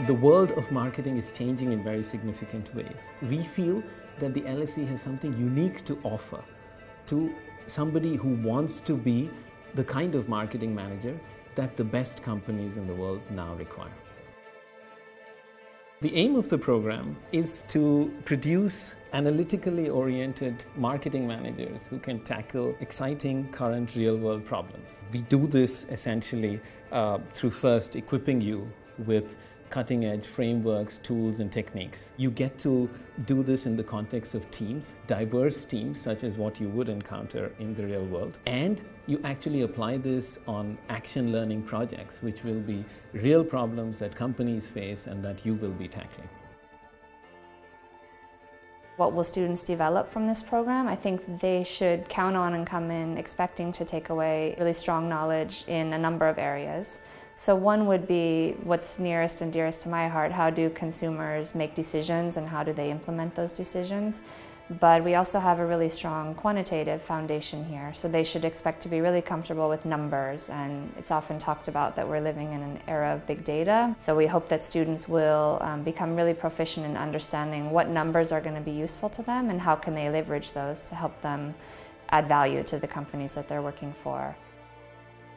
The world of marketing is changing in very significant ways. We feel that the LSE has something unique to offer to somebody who wants to be the kind of marketing manager that the best companies in the world now require. The aim of the program is to produce analytically oriented marketing managers who can tackle exciting current real world problems. We do this essentially uh, through first equipping you with cutting edge frameworks, tools, and techniques. You get to do this in the context of teams, diverse teams, such as what you would encounter in the real world. And you actually apply this on action learning projects, which will be real problems that companies face and that you will be tackling. What will students develop from this program? I think they should count on and come in expecting to take away really strong knowledge in a number of areas. So, one would be what's nearest and dearest to my heart how do consumers make decisions and how do they implement those decisions? But we also have a really strong quantitative foundation here, so they should expect to be really comfortable with numbers. And it's often talked about that we're living in an era of big data. So we hope that students will um, become really proficient in understanding what numbers are going to be useful to them and how can they leverage those to help them add value to the companies that they're working for.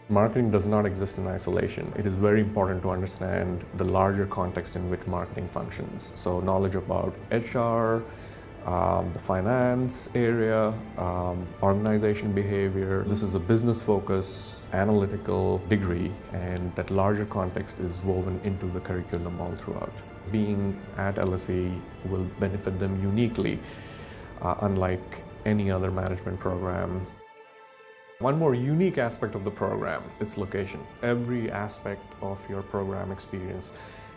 Marketing does not exist in isolation. It is very important to understand the larger context in which marketing functions. So, knowledge about HR, um, the finance area, um, organization behavior. This is a business focus, analytical degree, and that larger context is woven into the curriculum all throughout. Being at LSE will benefit them uniquely, uh, unlike any other management program. One more unique aspect of the program its location. Every aspect of your program experience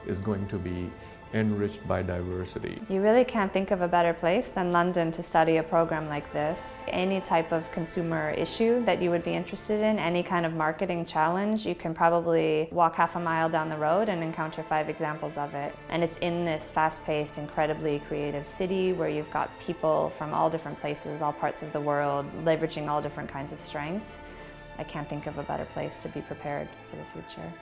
is going to be enriched by diversity. You really can't think of a better place than London to study a program like this. Any type of consumer issue that you would be interested in, any kind of marketing challenge, you can probably walk half a mile down the road and encounter five examples of it. And it's in this fast paced, incredibly creative city where you've got people from all different places, all parts of the world, leveraging all different kinds of strengths. I can't think of a better place to be prepared for the future.